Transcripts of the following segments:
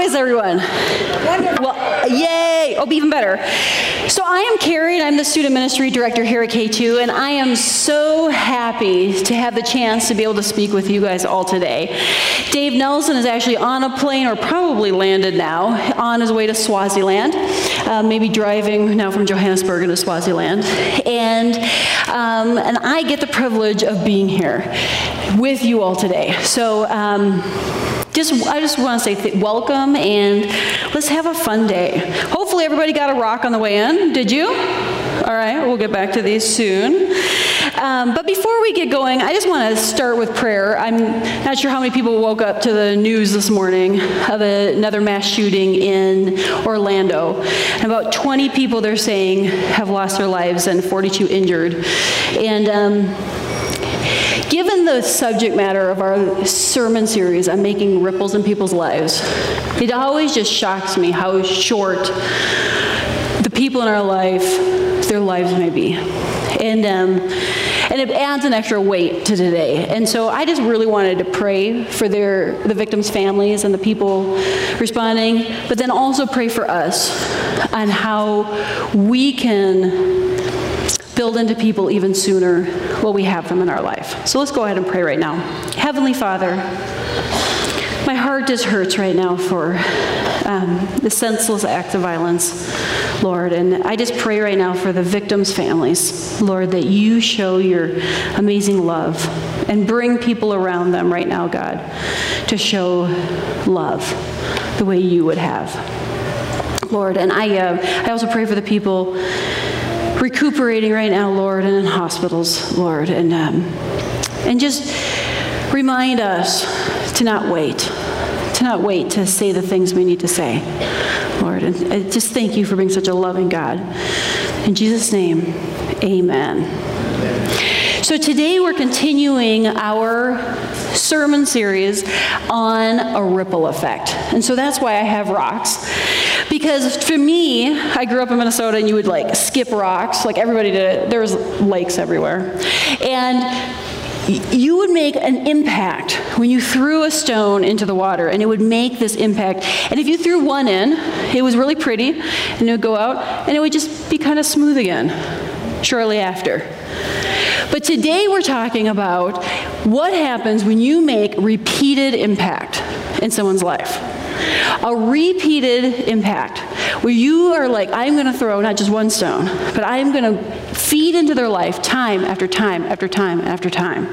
is everyone? Wonderful. Well, yay! Oh, even better. So I am Carrie, and I'm the student ministry director here at K2, and I am so happy to have the chance to be able to speak with you guys all today. Dave Nelson is actually on a plane, or probably landed now, on his way to Swaziland, uh, maybe driving now from Johannesburg to Swaziland, and um, and I get the privilege of being here with you all today. So. Um, just I just want to say th- welcome and let's have a fun day. Hopefully everybody got a rock on the way in. Did you? All right, we'll get back to these soon. Um, but before we get going, I just want to start with prayer. I'm not sure how many people woke up to the news this morning of a, another mass shooting in Orlando. And about 20 people, they're saying, have lost their lives and 42 injured. And um, Given the subject matter of our sermon series on making ripples in people's lives, it always just shocks me how short the people in our life, their lives may be. And, um, and it adds an extra weight to today. And so I just really wanted to pray for their, the victims' families and the people responding, but then also pray for us on how we can build into people even sooner what we have them in our life. So let's go ahead and pray right now. Heavenly Father, my heart just hurts right now for um, the senseless acts of violence, Lord. And I just pray right now for the victims' families, Lord, that you show your amazing love and bring people around them right now, God, to show love the way you would have. Lord, and I, uh, I also pray for the people recuperating right now, Lord, and in hospitals, Lord, and um, and just remind us to not wait, to not wait to say the things we need to say, Lord, and just thank you for being such a loving God. In Jesus' name, Amen. So today we're continuing our sermon series on a ripple effect. And so that's why I have rocks. Because for me, I grew up in Minnesota and you would like skip rocks, like everybody did it. There was lakes everywhere. And you would make an impact when you threw a stone into the water, and it would make this impact. And if you threw one in, it was really pretty, and it would go out, and it would just be kind of smooth again shortly after. But today we're talking about what happens when you make repeated impact in someone's life. A repeated impact where you are like, I'm going to throw not just one stone, but I'm going to feed into their life time after time after time after time.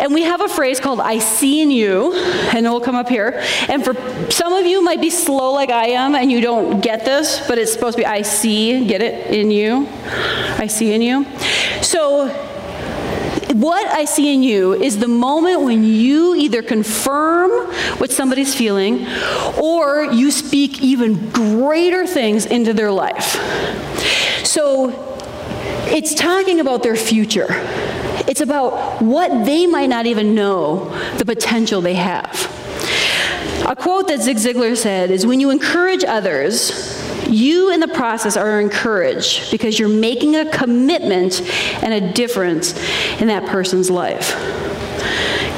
And we have a phrase called I see in you, and it will come up here. And for some of you might be slow like I am and you don't get this, but it's supposed to be I see, get it in you. I see in you. So what I see in you is the moment when you either confirm what somebody's feeling or you speak even greater things into their life. So it's talking about their future. It's about what they might not even know the potential they have. A quote that Zig Ziglar said is when you encourage others, you in the process are encouraged because you're making a commitment and a difference in that person's life.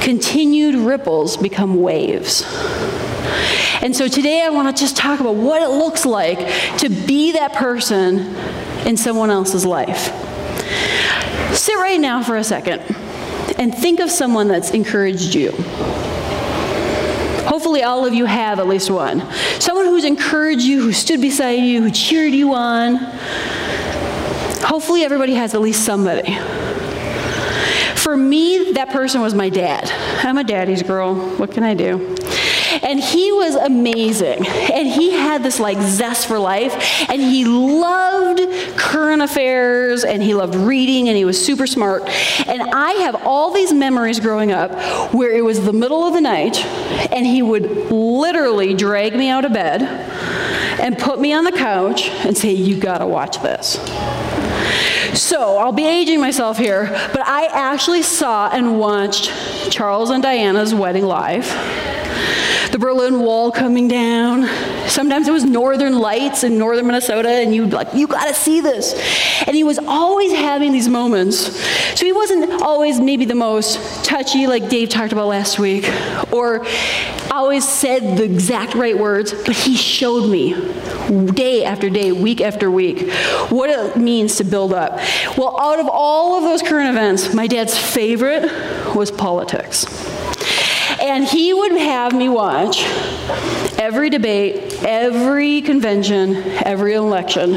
Continued ripples become waves. And so today I want to just talk about what it looks like to be that person in someone else's life. Sit right now for a second and think of someone that's encouraged you. Hopefully, all of you have at least one. Someone who's encouraged you, who stood beside you, who cheered you on. Hopefully, everybody has at least somebody. For me, that person was my dad. I'm a daddy's girl. What can I do? And he was amazing. And he had this like zest for life. And he loved current affairs and he loved reading and he was super smart. And I have all these memories growing up where it was the middle of the night and he would literally drag me out of bed and put me on the couch and say, You gotta watch this. So I'll be aging myself here, but I actually saw and watched Charles and Diana's wedding live the Berlin Wall coming down. Sometimes it was northern lights in northern Minnesota, and you'd like, you gotta see this. And he was always having these moments. So he wasn't always maybe the most touchy, like Dave talked about last week, or always said the exact right words, but he showed me day after day, week after week, what it means to build up. Well, out of all of those current events, my dad's favorite was politics. And he would have me watch every debate, every convention, every election.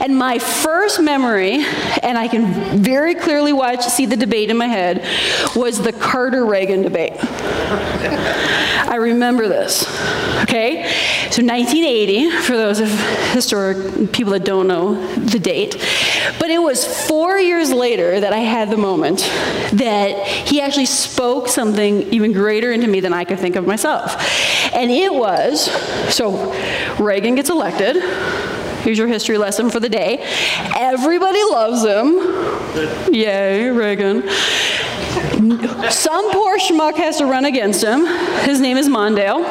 And my first memory, and I can very clearly watch, see the debate in my head, was the Carter Reagan debate. I remember this. Okay? So 1980, for those of historic people that don't know the date. But it was four years later that I had the moment that he actually spoke something even greater into me than I could think of myself. And it was so Reagan gets elected. Here's your history lesson for the day. Everybody loves him. Yay, Reagan. Some poor schmuck has to run against him. His name is Mondale.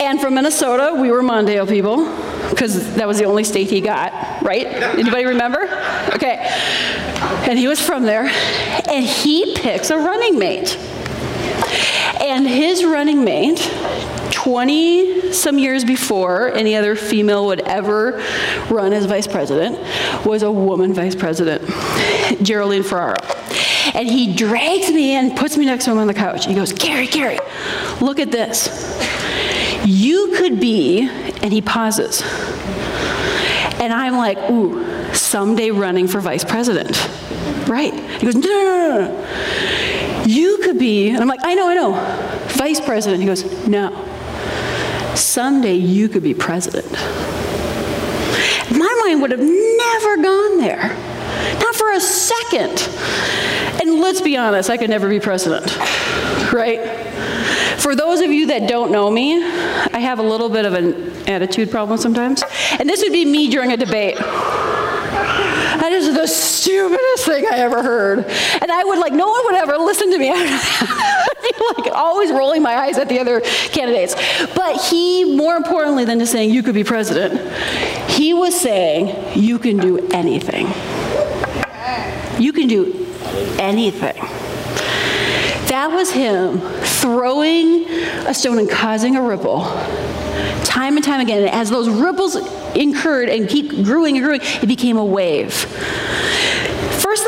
And from Minnesota, we were Mondale people because that was the only state he got, right? Anybody remember? Okay. And he was from there. And he picks a running mate. And his running mate 20 some years before any other female would ever run as vice president was a woman vice president, Geraldine Ferraro. And he drags me in, puts me next to him on the couch. He goes, Carrie, Carrie, look at this. You could be, and he pauses. And I'm like, ooh, someday running for vice president. Right. He goes, no, no, no, no. You could be, and I'm like, I know, I know, vice president. He goes, no. Someday you could be president. My mind would have never gone there. Not for a second. And let's be honest, I could never be president, right? For those of you that don't know me, I have a little bit of an attitude problem sometimes. And this would be me during a debate. That is the stupidest thing I ever heard. And I would like, no one would ever listen to me. Like always rolling my eyes at the other candidates. But he, more importantly than just saying you could be president, he was saying you can do anything. You can do anything. That was him throwing a stone and causing a ripple time and time again. As those ripples incurred and keep growing and growing, it became a wave.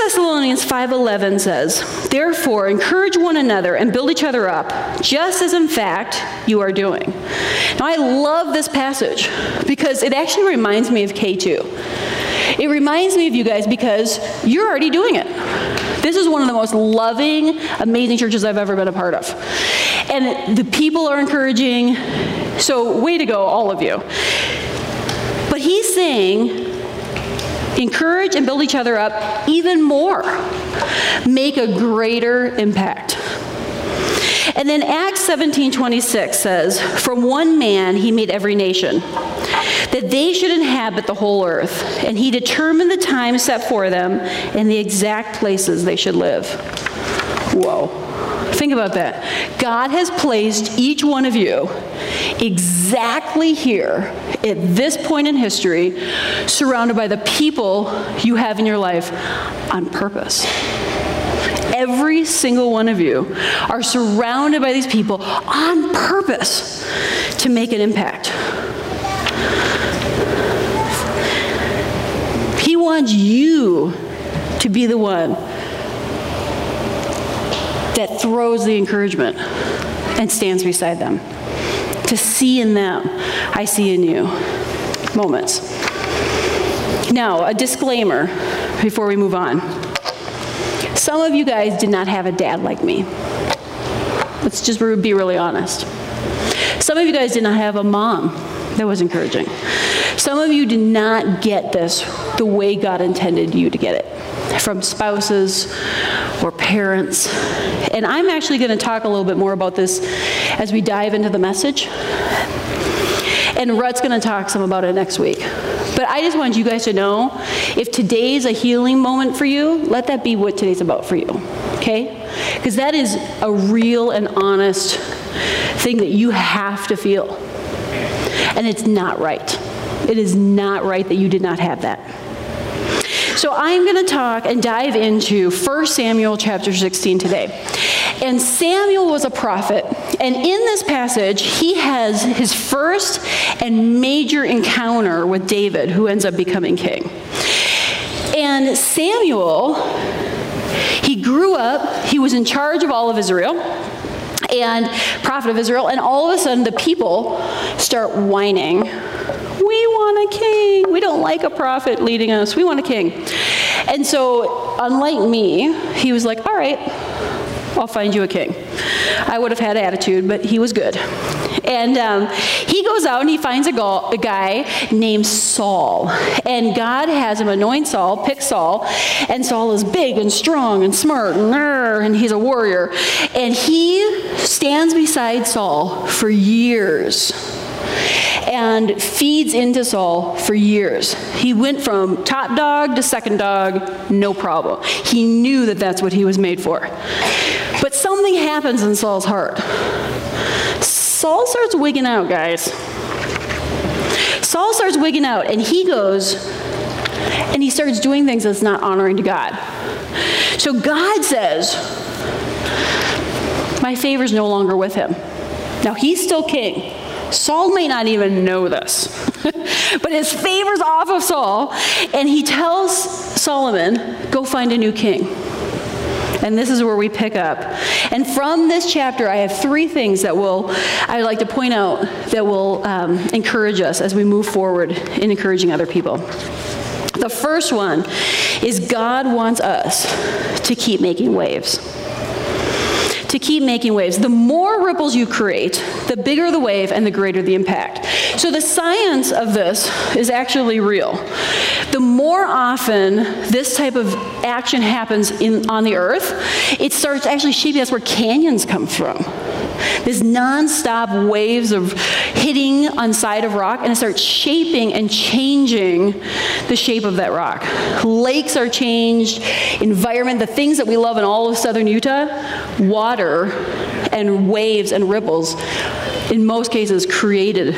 1 Thessalonians 5:11 says, "Therefore encourage one another and build each other up, just as in fact you are doing." Now I love this passage because it actually reminds me of K2. It reminds me of you guys because you're already doing it. This is one of the most loving, amazing churches I've ever been a part of. And the people are encouraging. So, way to go, all of you. But he's saying, encourage and build each other up even more, make a greater impact. And then Acts 17 26 says, From one man he made every nation, that they should inhabit the whole earth. And he determined the time set for them and the exact places they should live. Whoa. Think about that. God has placed each one of you exactly here at this point in history, surrounded by the people you have in your life on purpose every single one of you are surrounded by these people on purpose to make an impact. He wants you to be the one that throws the encouragement and stands beside them. To see in them, I see in you moments. Now, a disclaimer before we move on. Some of you guys did not have a dad like me. Let's just be really honest. Some of you guys did not have a mom that was encouraging. Some of you did not get this the way God intended you to get it from spouses or parents. And I'm actually going to talk a little bit more about this as we dive into the message. And Rut's going to talk some about it next week. But I just want you guys to know if today's a healing moment for you, let that be what today's about for you. Okay? because that is a real and honest thing that you have to feel. And it's not right. It is not right that you did not have that. So I'm going to talk and dive into 1 Samuel chapter 16 today. And Samuel was a prophet. And in this passage, he has his first and major encounter with David, who ends up becoming king. And Samuel, he grew up, he was in charge of all of Israel and prophet of Israel, and all of a sudden the people start whining. We want a king. We don't like a prophet leading us. We want a king. And so, unlike me, he was like, all right, I'll find you a king. I would have had attitude, but he was good. And um, he goes out and he finds a, go- a, guy named Saul. And God has him anoint Saul, pick Saul. And Saul is big and strong and smart and, and he's a warrior. And he stands beside Saul for years and feeds into Saul for years. He went from top dog to second dog, no problem. He knew that that's what he was made for. But something happens in Saul's heart. Saul starts wigging out, guys. Saul starts wigging out, and he goes and he starts doing things that's not honoring to God. So God says, My favor's no longer with him. Now he's still king. Saul may not even know this, but his favor's off of Saul, and he tells Solomon, Go find a new king. And this is where we pick up. And from this chapter, I have three things that will, I'd like to point out that will um, encourage us as we move forward in encouraging other people. The first one is God wants us to keep making waves to keep making waves. The more ripples you create, the bigger the wave and the greater the impact. So the science of this is actually real. The more often this type of action happens in, on the earth, it starts actually shaping. That's where canyons come from. This nonstop waves of hitting on side of rock, and it starts shaping and changing the shape of that rock. Lakes are changed, environment, the things that we love in all of southern Utah, water and waves and ripples, in most cases, created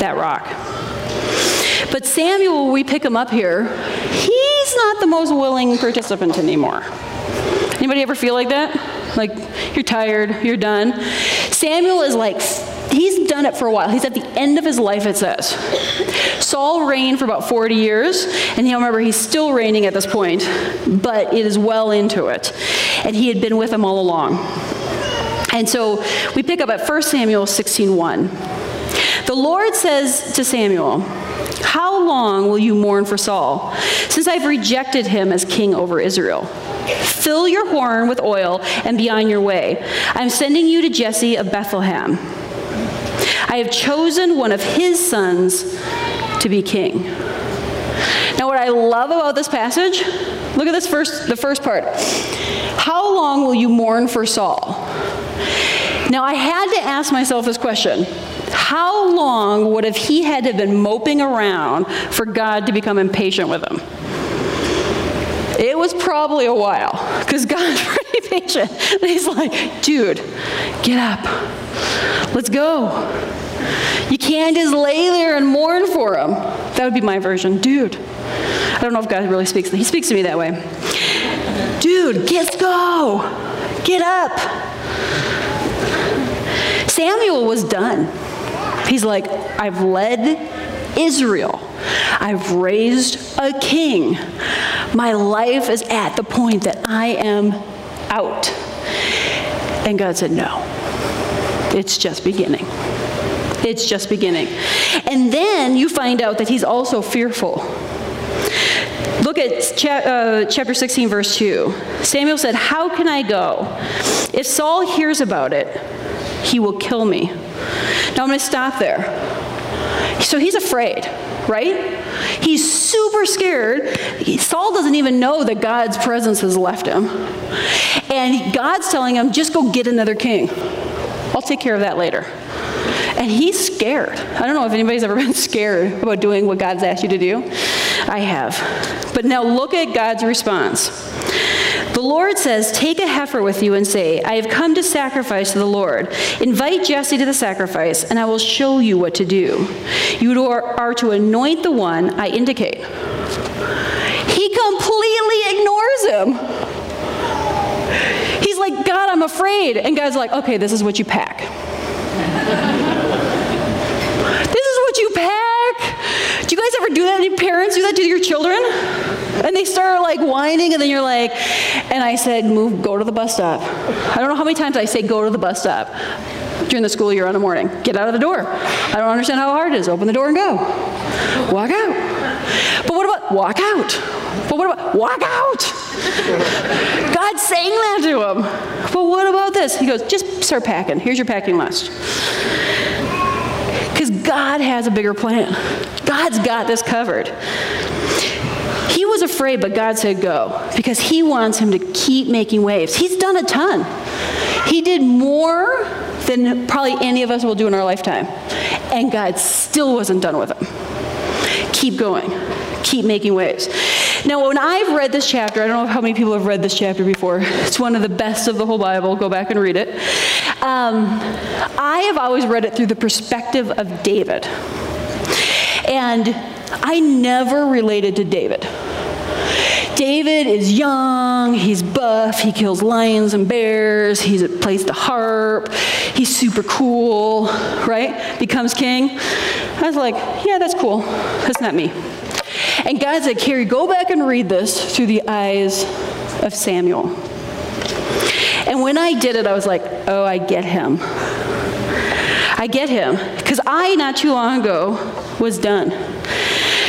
that rock. But Samuel, we pick him up here, he's not the most willing participant anymore. Anybody ever feel like that? Like, you're tired, you're done. Samuel is like, he's done it for a while. He's at the end of his life, it says. Saul reigned for about 40 years, and you'll remember he's still reigning at this point, but it is well into it. And he had been with him all along. And so we pick up at 1 Samuel 16:1. The Lord says to Samuel, How long will you mourn for Saul, since I've rejected him as king over Israel? Fill your horn with oil and be on your way. I'm sending you to Jesse of Bethlehem. I have chosen one of his sons to be king. Now, what I love about this passage, look at this first, the first part. How long will you mourn for Saul? Now, I had to ask myself this question. How long would have he had to have been moping around for God to become impatient with him? It was probably a while because God's pretty patient. And he's like, dude, get up. Let's go. You can't just lay there and mourn for him. That would be my version. Dude. I don't know if God really speaks. He speaks to me that way. Dude, let's go. Get up. Samuel was done. He's like, I've led Israel. I've raised a king. My life is at the point that I am out. And God said, No, it's just beginning. It's just beginning. And then you find out that he's also fearful. Look at cha- uh, chapter 16, verse 2. Samuel said, How can I go? If Saul hears about it, he will kill me. Now I'm going to stop there. So he's afraid right? He's super scared. Saul doesn't even know that God's presence has left him. And God's telling him, just go get another king. I'll take care of that later. And he's scared. I don't know if anybody's ever been scared about doing what God's asked you to do. I have. But now look at God's response. The Lord says, Take a heifer with you and say, I have come to sacrifice to the Lord. Invite Jesse to the sacrifice, and I will show you what to do. You are to anoint the one I indicate. He completely ignores him. I'm afraid. And God's like, okay, this is what you pack. this is what you pack. Do you guys ever do that? Any parents do that to your children? And they start like whining, and then you're like, and I said, move, go to the bus stop. I don't know how many times I say go to the bus stop during the school year on the morning. Get out of the door. I don't understand how hard it is. Open the door and go. Walk out. But what about walk out? But what about walk out? God's saying that to him. But what about this? He goes, just start packing. Here's your packing list. Because God has a bigger plan. God's got this covered. He was afraid, but God said go because He wants him to keep making waves. He's done a ton. He did more than probably any of us will do in our lifetime. And God still wasn't done with him. Keep going, keep making waves. Now, when I've read this chapter, I don't know how many people have read this chapter before. It's one of the best of the whole Bible. Go back and read it. Um, I have always read it through the perspective of David. And I never related to David. David is young, he's buff, he kills lions and bears, he plays the harp, he's super cool, right? Becomes king. I was like, yeah, that's cool. That's not me. And God said, Carrie, go back and read this through the eyes of Samuel. And when I did it, I was like, oh, I get him. I get him. Because I, not too long ago, was done.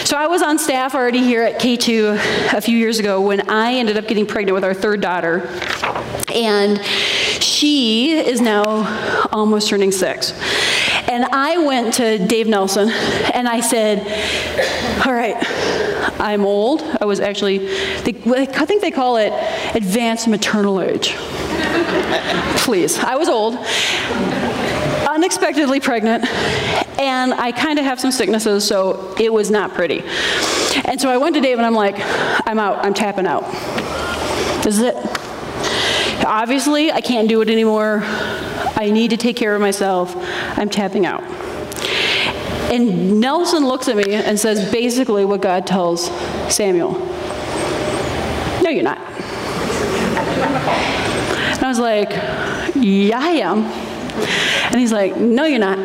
So I was on staff already here at K2 a few years ago when I ended up getting pregnant with our third daughter. And she is now almost turning six. And I went to Dave Nelson and I said, All right, I'm old. I was actually, they, I think they call it advanced maternal age. Please, I was old unexpectedly pregnant, and I kind of have some sicknesses, so it was not pretty. And so I went to Dave and I'm like, I'm out, I'm tapping out. This is it. Obviously, I can't do it anymore. I need to take care of myself. I'm tapping out. And Nelson looks at me and says basically what God tells Samuel No, you're not. And I was like, Yeah, I am. And he's like, No, you're not.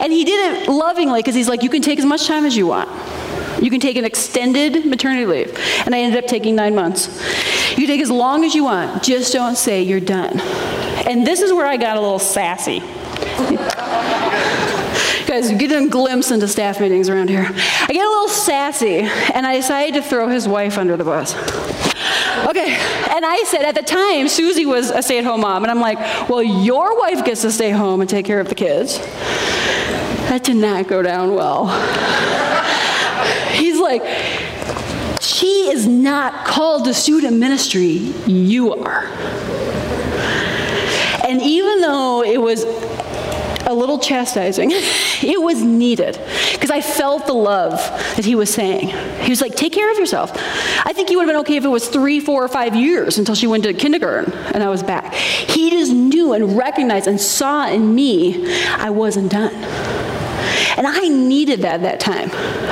And he did it lovingly because he's like, You can take as much time as you want. You can take an extended maternity leave. And I ended up taking nine months. You take as long as you want. Just don't say you're done. And this is where I got a little sassy. Guys, you get a glimpse into staff meetings around here. I get a little sassy, and I decided to throw his wife under the bus. Okay, and I said at the time, Susie was a stay at home mom, and I'm like, well, your wife gets to stay home and take care of the kids. That did not go down well. He's like, she is not called to student ministry, you are. And even though it was a little chastising. it was needed because I felt the love that he was saying. He was like, take care of yourself. I think he would have been okay if it was three, four, or five years until she went to kindergarten and I was back. He just knew and recognized and saw in me I wasn't done. And I needed that that time.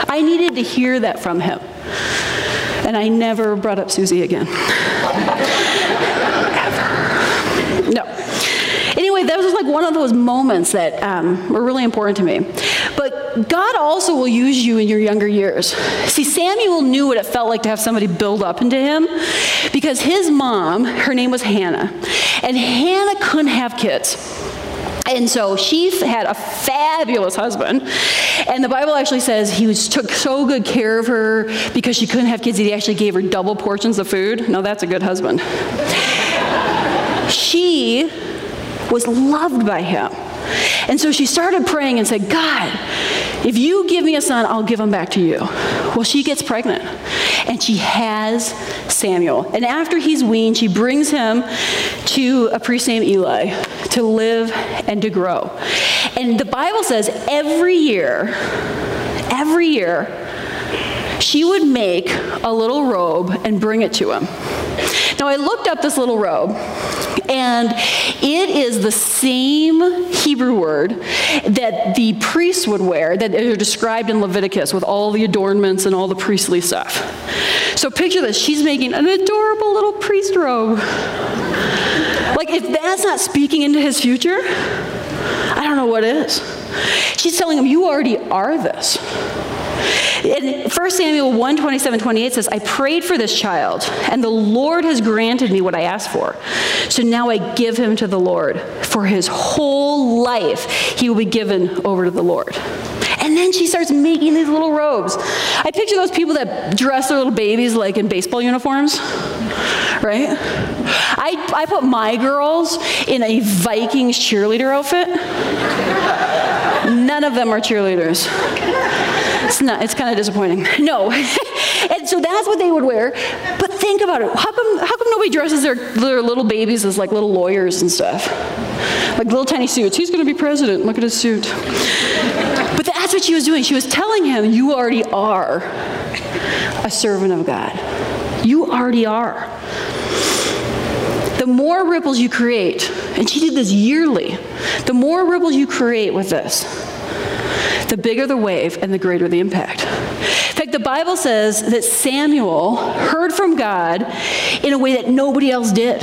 I needed to hear that from him. And I never brought up Susie again. Ever. No anyway, that was like one of those moments that um, were really important to me. But God also will use you in your younger years. See, Samuel knew what it felt like to have somebody build up into him because his mom, her name was Hannah, and Hannah couldn't have kids. And so she had a fabulous husband. And the Bible actually says he was, took so good care of her because she couldn't have kids, he actually gave her double portions of food. No, that's a good husband. she was loved by him. And so she started praying and said, God, if you give me a son, I'll give him back to you. Well, she gets pregnant and she has Samuel. And after he's weaned, she brings him to a priest named Eli to live and to grow. And the Bible says every year, every year, she would make a little robe and bring it to him. Now, I looked up this little robe, and it is the same Hebrew word that the priests would wear, that are described in Leviticus with all the adornments and all the priestly stuff. So picture this she's making an adorable little priest robe. Like, if that's not speaking into his future, I don't know what is. She's telling him, You already are this. In 1 Samuel 1 27, 28 says, I prayed for this child, and the Lord has granted me what I asked for. So now I give him to the Lord. For his whole life, he will be given over to the Lord. And then she starts making these little robes. I picture those people that dress their little babies like in baseball uniforms, right? I, I put my girls in a Vikings cheerleader outfit. None of them are cheerleaders. It's not, it's kind of disappointing. No. and so that's what they would wear. But think about it. How come, how come nobody dresses their, their little babies as like little lawyers and stuff? Like little tiny suits. He's going to be president. Look at his suit. But that's what she was doing. She was telling him, You already are a servant of God. You already are. The more ripples you create, and she did this yearly, the more ripples you create with this, the bigger the wave and the greater the impact. In fact, the Bible says that Samuel heard from God in a way that nobody else did.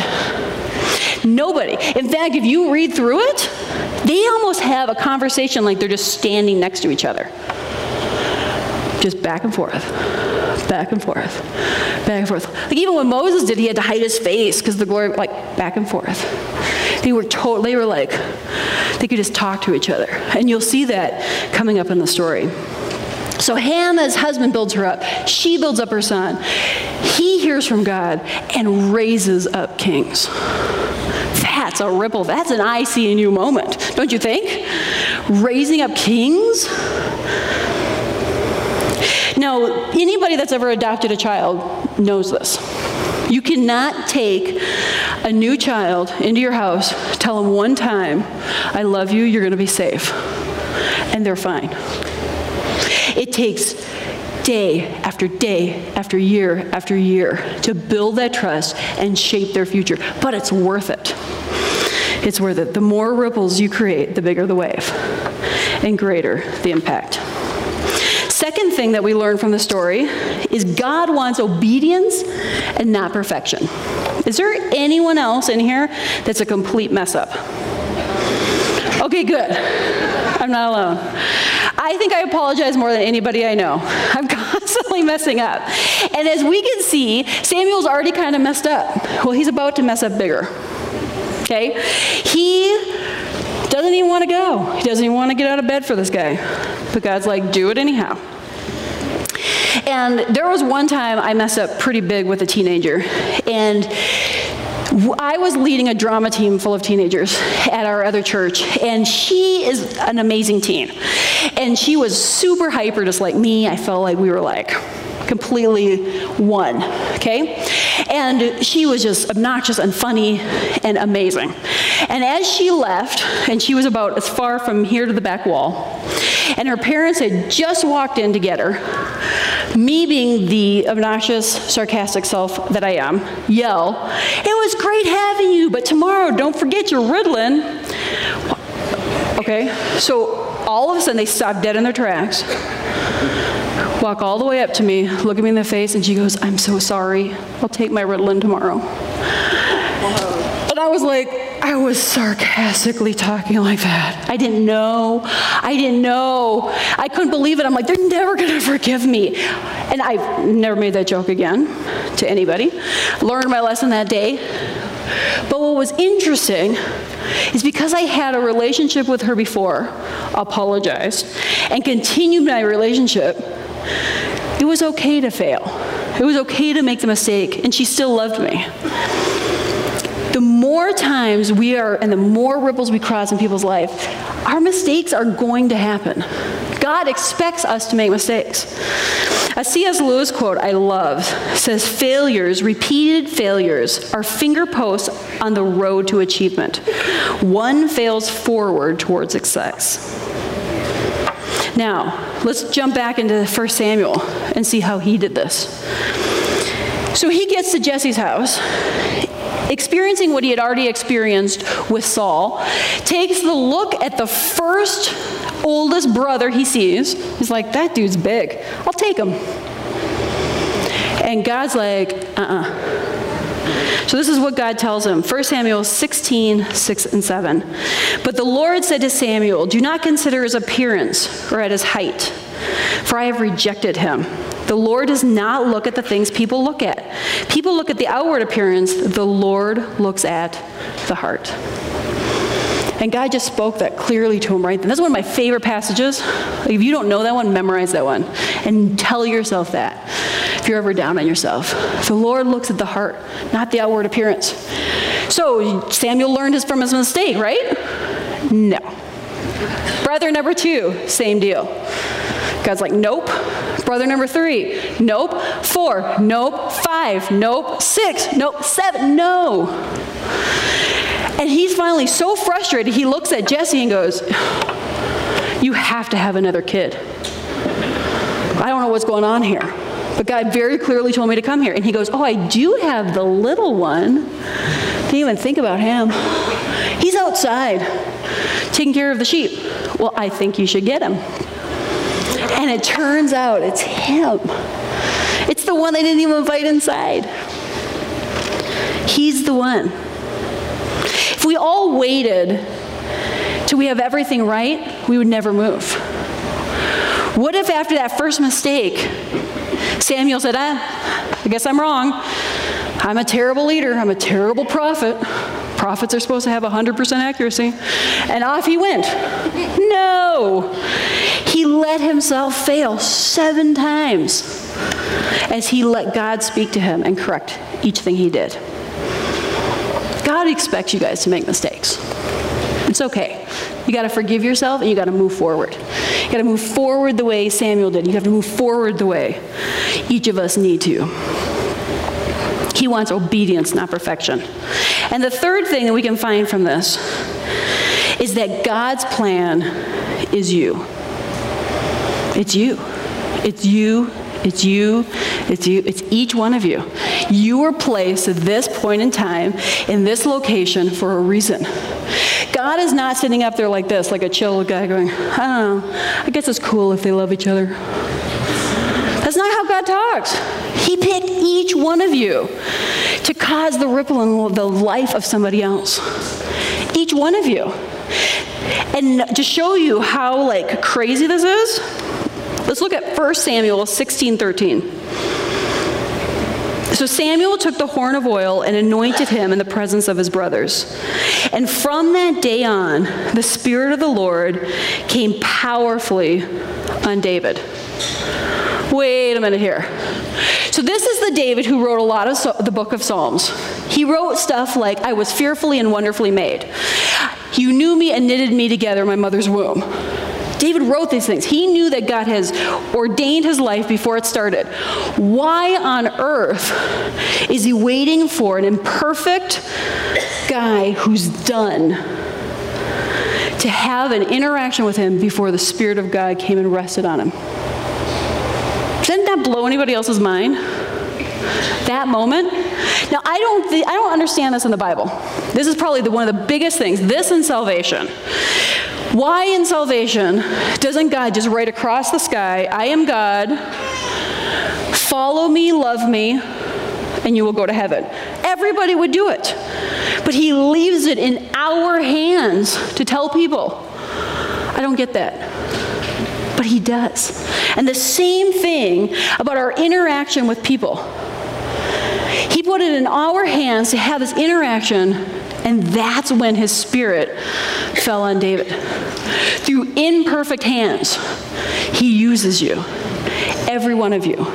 Nobody. In fact, if you read through it, they almost have a conversation like they're just standing next to each other. Just back and forth, back and forth, back and forth. Like even when Moses did, he had to hide his face because the glory, like back and forth. They were told, they were like, they could just talk to each other. And you'll see that coming up in the story. So Hannah's husband builds her up. She builds up her son. He hears from God and raises up kings. That's a ripple. That's an I see in you moment, don't you think? Raising up kings? Now, anybody that's ever adopted a child knows this. You cannot take a new child into your house, tell them one time, I love you, you're going to be safe. And they're fine. It takes day after day after year after year to build that trust and shape their future. But it's worth it. It's worth it. The more ripples you create, the bigger the wave and greater the impact. Second thing that we learn from the story is God wants obedience and not perfection. Is there anyone else in here that's a complete mess up? Okay, good. I'm not alone. I think I apologize more than anybody I know. I'm constantly messing up. And as we can see, Samuel's already kind of messed up. Well, he's about to mess up bigger. Okay? He doesn't even want to go. He doesn't even want to get out of bed for this guy. But God's like, do it anyhow. And there was one time I messed up pretty big with a teenager. And I was leading a drama team full of teenagers at our other church, and she is an amazing teen. And she was super hyper, just like me. I felt like we were like completely one, okay? And she was just obnoxious and funny and amazing. And as she left, and she was about as far from here to the back wall, and her parents had just walked in to get her, me being the obnoxious, sarcastic self that I am, yell, It was great having you, but tomorrow don't forget your Ritalin. Okay, so all of a sudden they stop dead in their tracks, walk all the way up to me, look at me in the face, and she goes, I'm so sorry. I'll take my Ritalin tomorrow. I was like, I was sarcastically talking like that. I didn't know. I didn't know. I couldn't believe it. I'm like, they're never going to forgive me. And I've never made that joke again to anybody. Learned my lesson that day. But what was interesting is because I had a relationship with her before, apologized, and continued my relationship, it was okay to fail. It was okay to make the mistake, and she still loved me the more times we are, and the more ripples we cross in people's life, our mistakes are going to happen. God expects us to make mistakes. A C.S. Lewis quote I love says, Failures, repeated failures, are finger posts on the road to achievement. One fails forward towards success. Now, let's jump back into 1 Samuel and see how he did this. So he gets to Jesse's house, experiencing what he had already experienced with Saul, takes the look at the first oldest brother he sees. He's like, that dude's big. I'll take him. And God's like, uh uh-uh. uh So this is what God tells him 1 Samuel 16, 6 and 7. But the Lord said to Samuel, Do not consider his appearance or at his height, for I have rejected him. The Lord does not look at the things people look at. People look at the outward appearance, the Lord looks at the heart. And God just spoke that clearly to him right then. That's one of my favorite passages. If you don't know that one, memorize that one and tell yourself that if you're ever down on yourself. The Lord looks at the heart, not the outward appearance. So Samuel learned his from his mistake, right? No. Brother number two, same deal. God's like, nope. Brother number three, nope. Four, nope. Five, nope. Six, nope. Seven, no. And he's finally so frustrated, he looks at Jesse and goes, You have to have another kid. I don't know what's going on here. But God very clearly told me to come here. And he goes, Oh, I do have the little one. Didn't even think about him. He's outside taking care of the sheep. Well, I think you should get him. And it turns out it's him. It's the one they didn't even invite inside. He's the one. If we all waited till we have everything right, we would never move. What if after that first mistake, Samuel said, ah, I guess I'm wrong. I'm a terrible leader. I'm a terrible prophet. Prophets are supposed to have 100% accuracy. And off he went. No. He let himself fail seven times as he let God speak to him and correct each thing he did. God expects you guys to make mistakes. It's okay. You got to forgive yourself and you got to move forward. You got to move forward the way Samuel did. You have to move forward the way each of us need to. He wants obedience, not perfection. And the third thing that we can find from this is that God's plan is you. It's you. It's you. It's you. It's you. It's each one of you. You were placed at this point in time in this location for a reason. God is not sitting up there like this, like a chill guy going, I don't know, I guess it's cool if they love each other. That's not how God talks. He picked each one of you to cause the ripple in the life of somebody else. Each one of you. And to show you how like crazy this is, let's look at 1 Samuel 16 13. So Samuel took the horn of oil and anointed him in the presence of his brothers. And from that day on, the Spirit of the Lord came powerfully on David. Wait a minute here. So, this is the David who wrote a lot of the book of Psalms. He wrote stuff like, I was fearfully and wonderfully made. You knew me and knitted me together in my mother's womb. David wrote these things. He knew that God has ordained his life before it started. Why on earth is he waiting for an imperfect guy who's done to have an interaction with him before the Spirit of God came and rested on him? Doesn't that blow anybody else's mind? That moment? Now, I don't, th- I don't understand this in the Bible. This is probably the, one of the biggest things. This and salvation. Why in salvation doesn't God just write across the sky, I am God, follow me, love me, and you will go to heaven? Everybody would do it. But he leaves it in our hands to tell people. I don't get that. But he does. And the same thing about our interaction with people. He put it in our hands to have this interaction, and that's when his spirit fell on David. Through imperfect hands, he uses you, every one of you,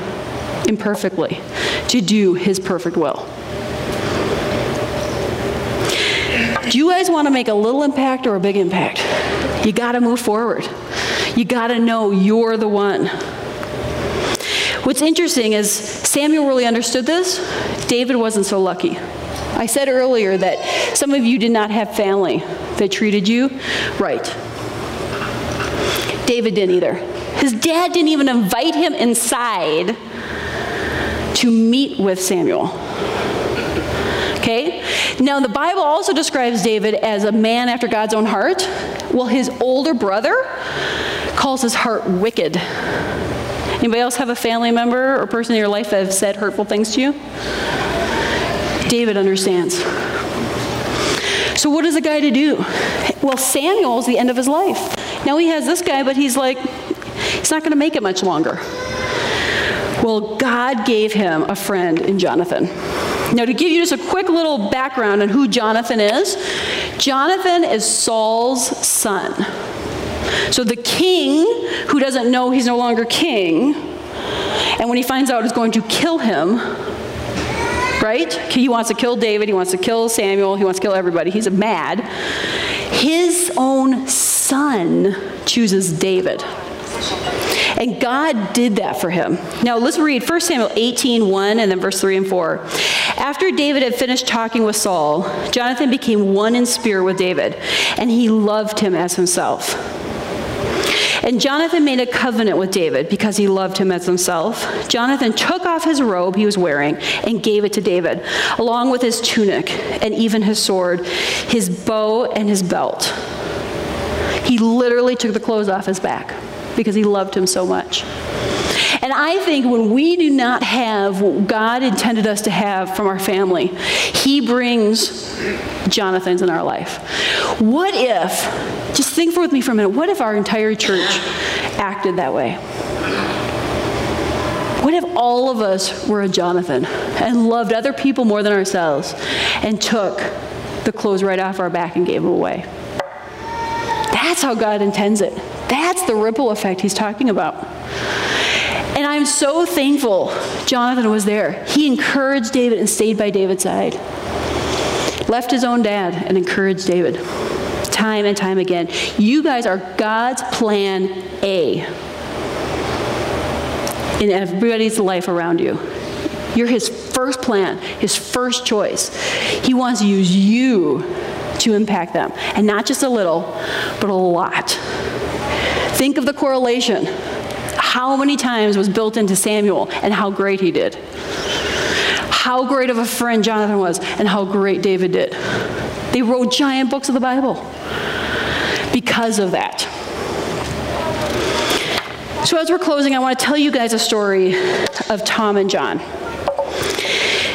imperfectly, to do his perfect will. Do you guys want to make a little impact or a big impact? You got to move forward. You got to know you're the one. What's interesting is Samuel really understood this. David wasn't so lucky. I said earlier that some of you did not have family that treated you right. David didn't either. His dad didn't even invite him inside to meet with Samuel. Okay? Now, the Bible also describes David as a man after God's own heart. Well, his older brother calls his heart wicked. Anybody else have a family member or person in your life that have said hurtful things to you? David understands. So, what is a guy to do? Well, Samuel's the end of his life. Now he has this guy, but he's like, he's not going to make it much longer. Well, God gave him a friend in Jonathan. Now, to give you just a quick little background on who Jonathan is, Jonathan is Saul's son. So the king, who doesn't know he's no longer king, and when he finds out is going to kill him, right? He wants to kill David, he wants to kill Samuel, he wants to kill everybody. He's a mad. His own son chooses David. And God did that for him. Now let's read 1 Samuel 18, 1, and then verse 3 and 4. After David had finished talking with Saul, Jonathan became one in spirit with David, and he loved him as himself. And Jonathan made a covenant with David because he loved him as himself. Jonathan took off his robe he was wearing and gave it to David, along with his tunic and even his sword, his bow, and his belt. He literally took the clothes off his back because he loved him so much. And I think when we do not have what God intended us to have from our family, He brings Jonathan's in our life. What if, just think with me for a minute, what if our entire church acted that way? What if all of us were a Jonathan and loved other people more than ourselves and took the clothes right off our back and gave them away? That's how God intends it. That's the ripple effect he's talking about. And I'm so thankful Jonathan was there. He encouraged David and stayed by David's side. Left his own dad and encouraged David time and time again. You guys are God's plan A in everybody's life around you. You're his first plan, his first choice. He wants to use you to impact them. And not just a little, but a lot. Think of the correlation how many times was built into Samuel and how great he did. How great of a friend Jonathan was and how great David did. They wrote giant books of the Bible because of that. So, as we're closing, I want to tell you guys a story of Tom and John.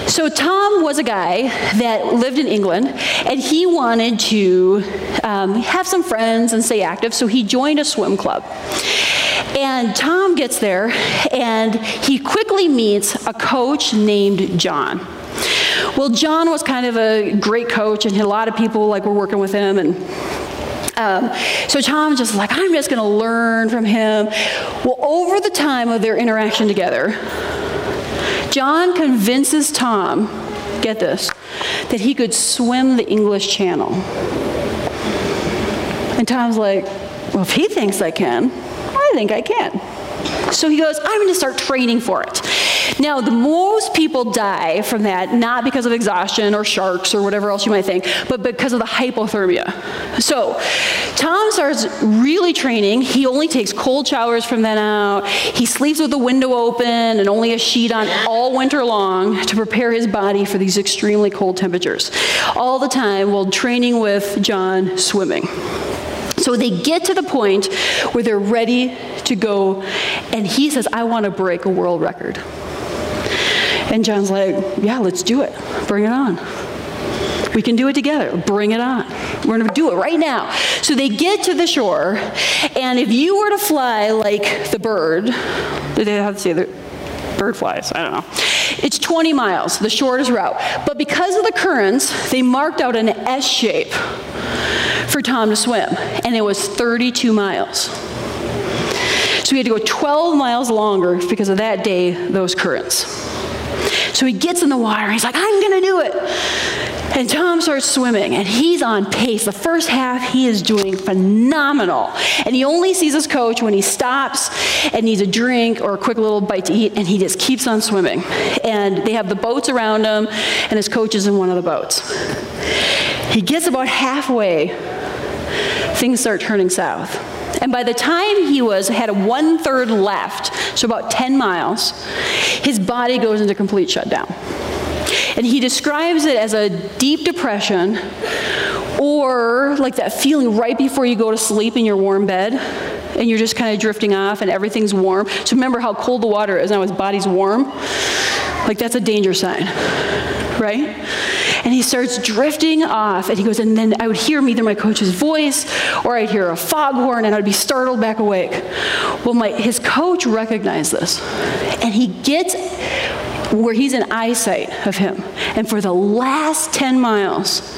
So, Tom was a guy that lived in England, and he wanted to um, have some friends and stay active, so he joined a swim club. And Tom gets there, and he quickly meets a coach named John. Well, John was kind of a great coach, and a lot of people like were working with him, and um, so Tom's just like, I'm just going to learn from him. Well, over the time of their interaction together, John convinces Tom, get this, that he could swim the English Channel. And Tom's like, well, if he thinks I can, I think I can. So he goes, I'm going to start training for it. Now, the most people die from that, not because of exhaustion or sharks or whatever else you might think, but because of the hypothermia. So, Tom starts really training. He only takes cold showers from then out. He sleeps with the window open and only a sheet on all winter long to prepare his body for these extremely cold temperatures. All the time while training with John swimming. So they get to the point where they're ready to go, and he says, I want to break a world record. And John's like, Yeah, let's do it. Bring it on. We can do it together. Bring it on. We're going to do it right now. So they get to the shore, and if you were to fly like the bird, they have to say the bird flies, I don't know. It's 20 miles, the shortest route. But because of the currents, they marked out an S shape for Tom to swim, and it was 32 miles. So we had to go 12 miles longer because of that day, those currents. So he gets in the water, he's like, I'm gonna do it. And Tom starts swimming, and he's on pace. The first half, he is doing phenomenal. And he only sees his coach when he stops and needs a drink or a quick little bite to eat, and he just keeps on swimming. And they have the boats around him, and his coach is in one of the boats. He gets about halfway, things start turning south. And by the time he was had a one third left, so about 10 miles, his body goes into complete shutdown. And he describes it as a deep depression or like that feeling right before you go to sleep in your warm bed and you're just kind of drifting off and everything's warm. So remember how cold the water is now his body's warm? Like that's a danger sign, right? And he starts drifting off, and he goes, and then I would hear either my coach's voice or I'd hear a foghorn, and I'd be startled back awake. Well, my, his coach recognized this, and he gets where he's in eyesight of him. And for the last 10 miles,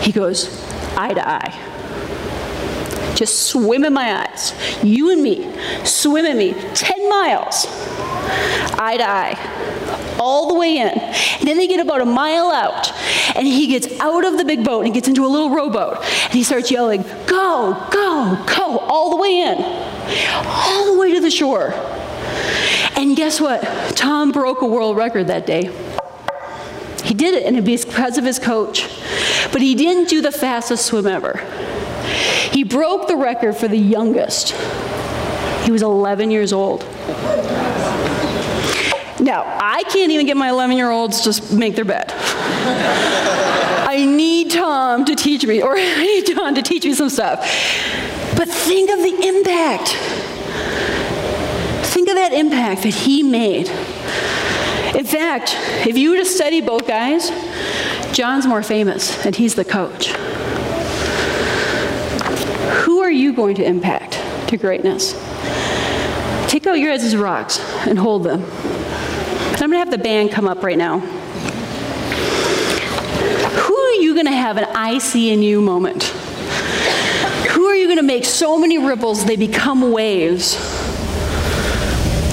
he goes eye to eye. Just swim in my eyes. You and me, swim in me, 10 miles, eye to eye, all the way in. And then they get about a mile out, and he gets out of the big boat and gets into a little rowboat, and he starts yelling, Go, go, go, all the way in, all the way to the shore. And guess what? Tom broke a world record that day. He did it, and it because of his coach. But he didn't do the fastest swim ever. He broke the record for the youngest. He was 11 years old. Now, I can't even get my 11 year olds to make their bed. I need Tom to teach me, or I need Tom to teach me some stuff. But think of the impact. Think of that impact that he made. In fact, if you were to study both guys, John's more famous, and he's the coach. Who are you going to impact to greatness? Take out your heads as rocks and hold them. I'm going to have the band come up right now. Who are you going to have an I see in you moment? Who are you going to make so many ripples they become waves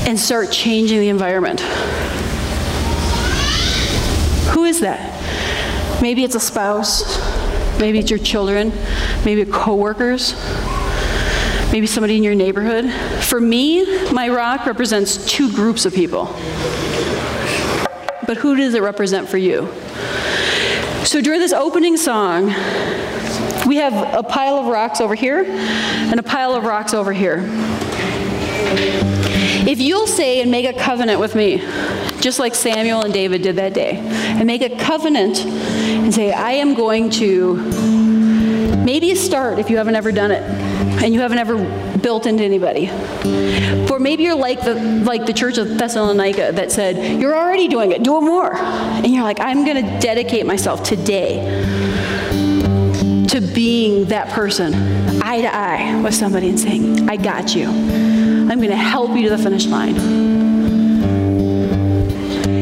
and start changing the environment? Who is that? Maybe it's a spouse, maybe it's your children, maybe coworkers, maybe somebody in your neighborhood. For me, my rock represents two groups of people. But who does it represent for you? So during this opening song, we have a pile of rocks over here and a pile of rocks over here. If you'll say and make a covenant with me, just like Samuel and David did that day, and make a covenant and say, I am going to maybe start if you haven't ever done it and you haven't ever built into anybody. Or maybe you're like the, like the church of Thessalonica that said, You're already doing it, do it more. And you're like, I'm going to dedicate myself today to being that person, eye to eye with somebody and saying, I got you. I'm going to help you to the finish line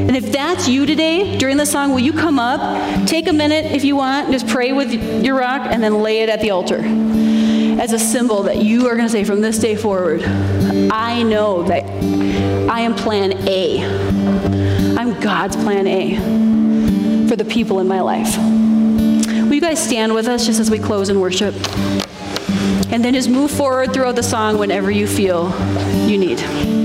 And if that's you today, during the song, will you come up, take a minute if you want, just pray with your rock, and then lay it at the altar as a symbol that you are going to say from this day forward, I know that I am plan A. I'm God's plan A for the people in my life. Will you guys stand with us just as we close in worship? And then just move forward throughout the song whenever you feel you need.